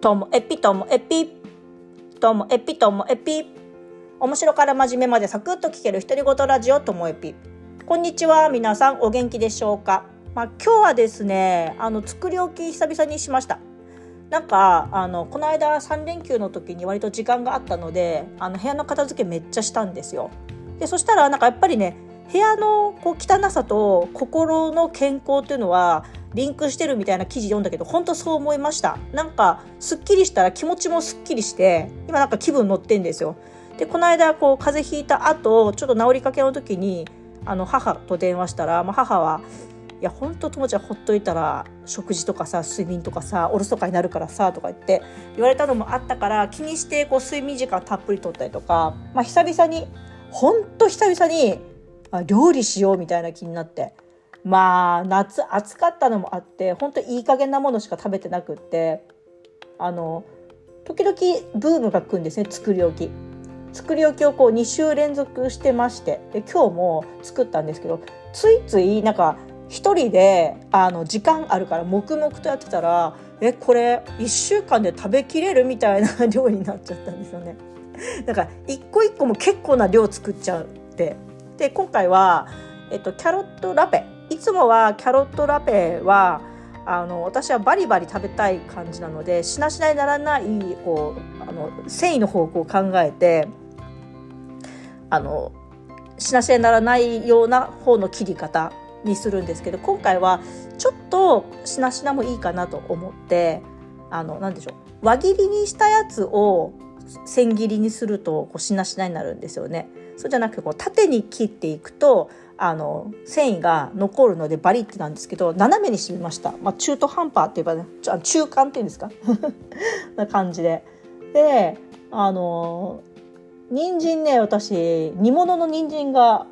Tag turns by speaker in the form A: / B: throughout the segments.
A: ともエピともエピ。ともエピともエピ。面白から真面目までサクッと聞ける独り言ラジオともエピ。こんにちは皆さんお元気でしょうか？まあ、今日はですねあの作り置き久々にしました。なんかあのこの間3連休の時に割と時間があったのであの部屋の片付けめっちゃしたんですよ。でそしたらなんかやっぱりね部屋のこう汚さと心の健康っていうのはリンクしてるみたいな記事読んだけど本当そう思いました。なんかすっきりしたら気持ちもすっきりして今なんか気分乗ってんですよ。でこの間こう風邪ひいた後ちょっと治りかけの時にあの母と電話したら、まあ、母はいや本当友達はほっといたら食事とかさ睡眠とかさおろそかになるからさとか言って言われたのもあったから気にしてこう睡眠時間たっぷりとったりとか、まあ、久々に本当久々に料理しようみたいな気になって。まあ夏暑かったのもあって本当いい加減なものしか食べてなくってあの時々ブームが来るんですね作り置き。作り置きをこう2週連続してましてで今日も作ったんですけどついついなんか一人であの時間あるから黙々とやってたらえこれ1週間で食べきれるみたいな 量になっちゃったんですよね。だから一個一個も結構な量作っちゃうってで今回は、えっと、キャロットラペいつもはキャロットラペはあの私はバリバリ食べたい感じなのでしなしなにならないこうあの繊維の方向を考えてあのしなしなにならないような方の切り方にするんですけど今回はちょっとしなしなもいいかなと思ってあの何でしょう輪切りにしたやつを千切りにするとこうしなしなになるんですよね。そうじゃなくてこう縦に切っていくとあの繊維が残るのでバリってなんですけど斜めにしてみました、まあ、中途半端って言えばね中間っていうんですか？な感じで。であの人参ね私煮物の人参が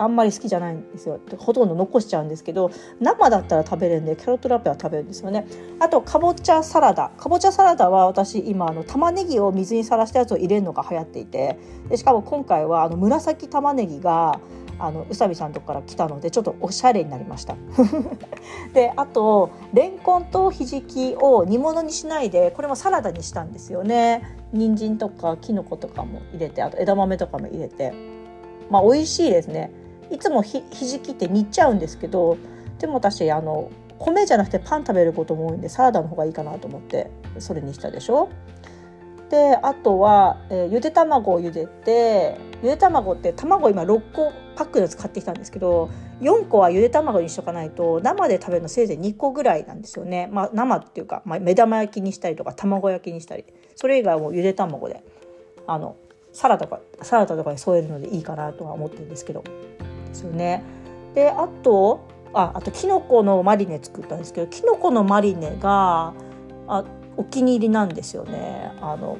A: あんまり好きじゃないんですよ。ほとんど残しちゃうんですけど生だったら食べれるんでキャロットラペは食べるんですよね。あとかぼちゃサラダ。かぼちゃサラダは私今あの玉ねぎを水にさらしたやつを入れるのが流行っていてでしかも今回はあの紫玉ねぎがあの宇佐美さんとこから来たのでちょっとおしゃれになりました。であとレンコンとひじきを煮物にしないでこれもサラダにしたんですよね。人参とかきのことかも入れてあと枝豆とかも入れて。まあ美味しいですね。いつもひひじきって煮ちゃうんですけどでも私あの米じゃなくてパン食べることも多いんでサラダの方がいいかなと思ってそれにしたでしょ。であとは、えー、ゆで卵を茹でてゆで卵って卵今6個パックのやつ買ってきたんですけど4個はゆで卵にしとかないと生で食べるのせいぜい2個ぐらいなんですよね、まあ、生っていうか、まあ、目玉焼きにしたりとか卵焼きにしたり。それ以外はもうゆで卵であのサラダとかサラダとかに添えるのでいいかなとは思ってるんですけどですよね。であとああときのこのマリネ作ったんですけどきのこのマリネがあお気に入りなんですよね。あの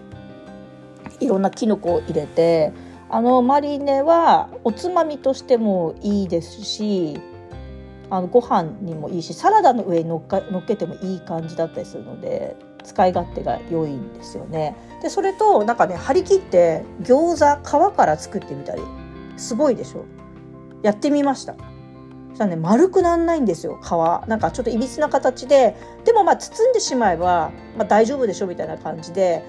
A: いろんなきのこを入れてあのマリネはおつまみとしてもいいですしあのご飯にもいいしサラダの上に乗っか乗っけてもいい感じだったりするので使い勝手が良いんですよね。でそれとなんかね張り切って餃子皮から作ってみたりすごいでしょ。やってみました。そしたらね丸くなんないんですよ皮。なんかちょっといびつな形で。でもまあ包んでしまえば、まあ、大丈夫でしょみたいな感じで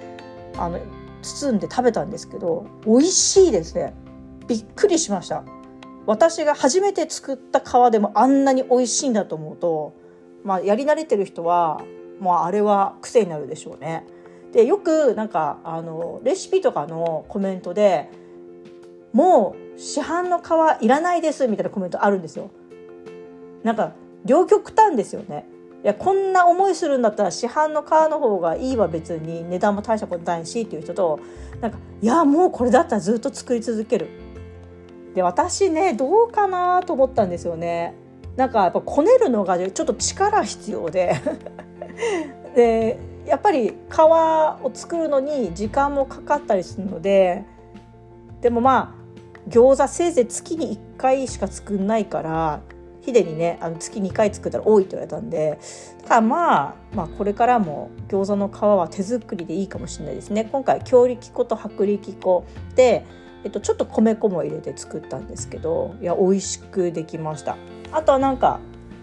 A: あの包んで食べたんですけど美味しいですね。びっくりしました。私が初めて作った皮でもあんなに美味しいんだと思うとまあやり慣れてる人はもうあれは癖になるでしょうね。でよくなんかあのレシピとかのコメントでもう市販の皮いらないですみたいなコメントあるんですよ。なんか両極端ですよね。いやこんな思いするんだったら市販の皮の方がいいわ別に値段も大したことないしっていう人となんかいやもうこれだったらずっと作り続ける。で私ねどうかなと思ったんですよね。なんかやっぱこねるのがちょっと力必要で。でやっぱり皮を作るのに時間もかかったりするのででもまあ餃子せいぜい月に1回しか作んないからヒデにねあの月2回作ったら多いって言われたんでだからまあ、まあ、これからも餃子の皮は手作りでいいかもしれないですね。今回強力粉と薄力粉で、えっと、ちょっと米粉も入れて作ったんですけどいや美味しくできました。あとはなんか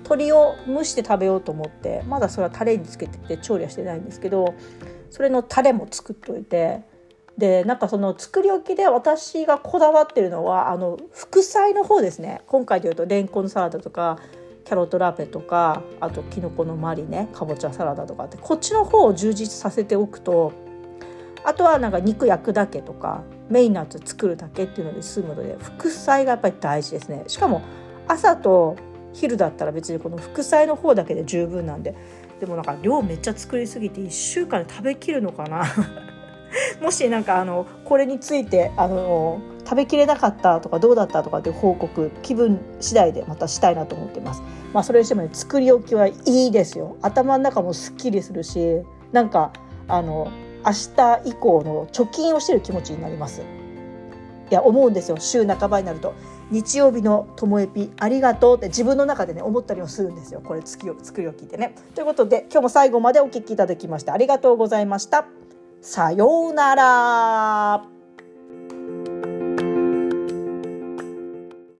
A: 鶏を蒸して食べようと思ってまだそれはタレにつけてて調理はしてないんですけどそれのタレも作っといてでなんかその作り置きで私がこだわってるのはあの副菜の方ですね。今回でいうとレンコンサラダとかキャロットラペとかあときのこのマリネかぼちゃサラダとかってこっちの方を充実させておくとあとはなんか肉焼くだけとかメインのやつ作るだけっていうので済むので副菜がやっぱり大事ですね。しかも朝と昼だったら別にこの副菜の方だけで十分なんででもなんか量めっちゃ作りすぎて1週間で食べきるのかな もしなんかあのこれについてあの食べきれなかったとかどうだったとかっていう報告気分次第でまたしたいなと思ってます。まあそれにしてもね作り置きはいいですよ。頭の中もすっきりするしなんかあの明日以降の貯金をしてる気持ちになります。いや思うんですよ週半ばになると日曜日のともえぴありがとうって自分の中でね思ったりもするんですよこれ作りを聞いてね。ということで今日も最後までお聴きいただきましてありがとうございました。さようなら。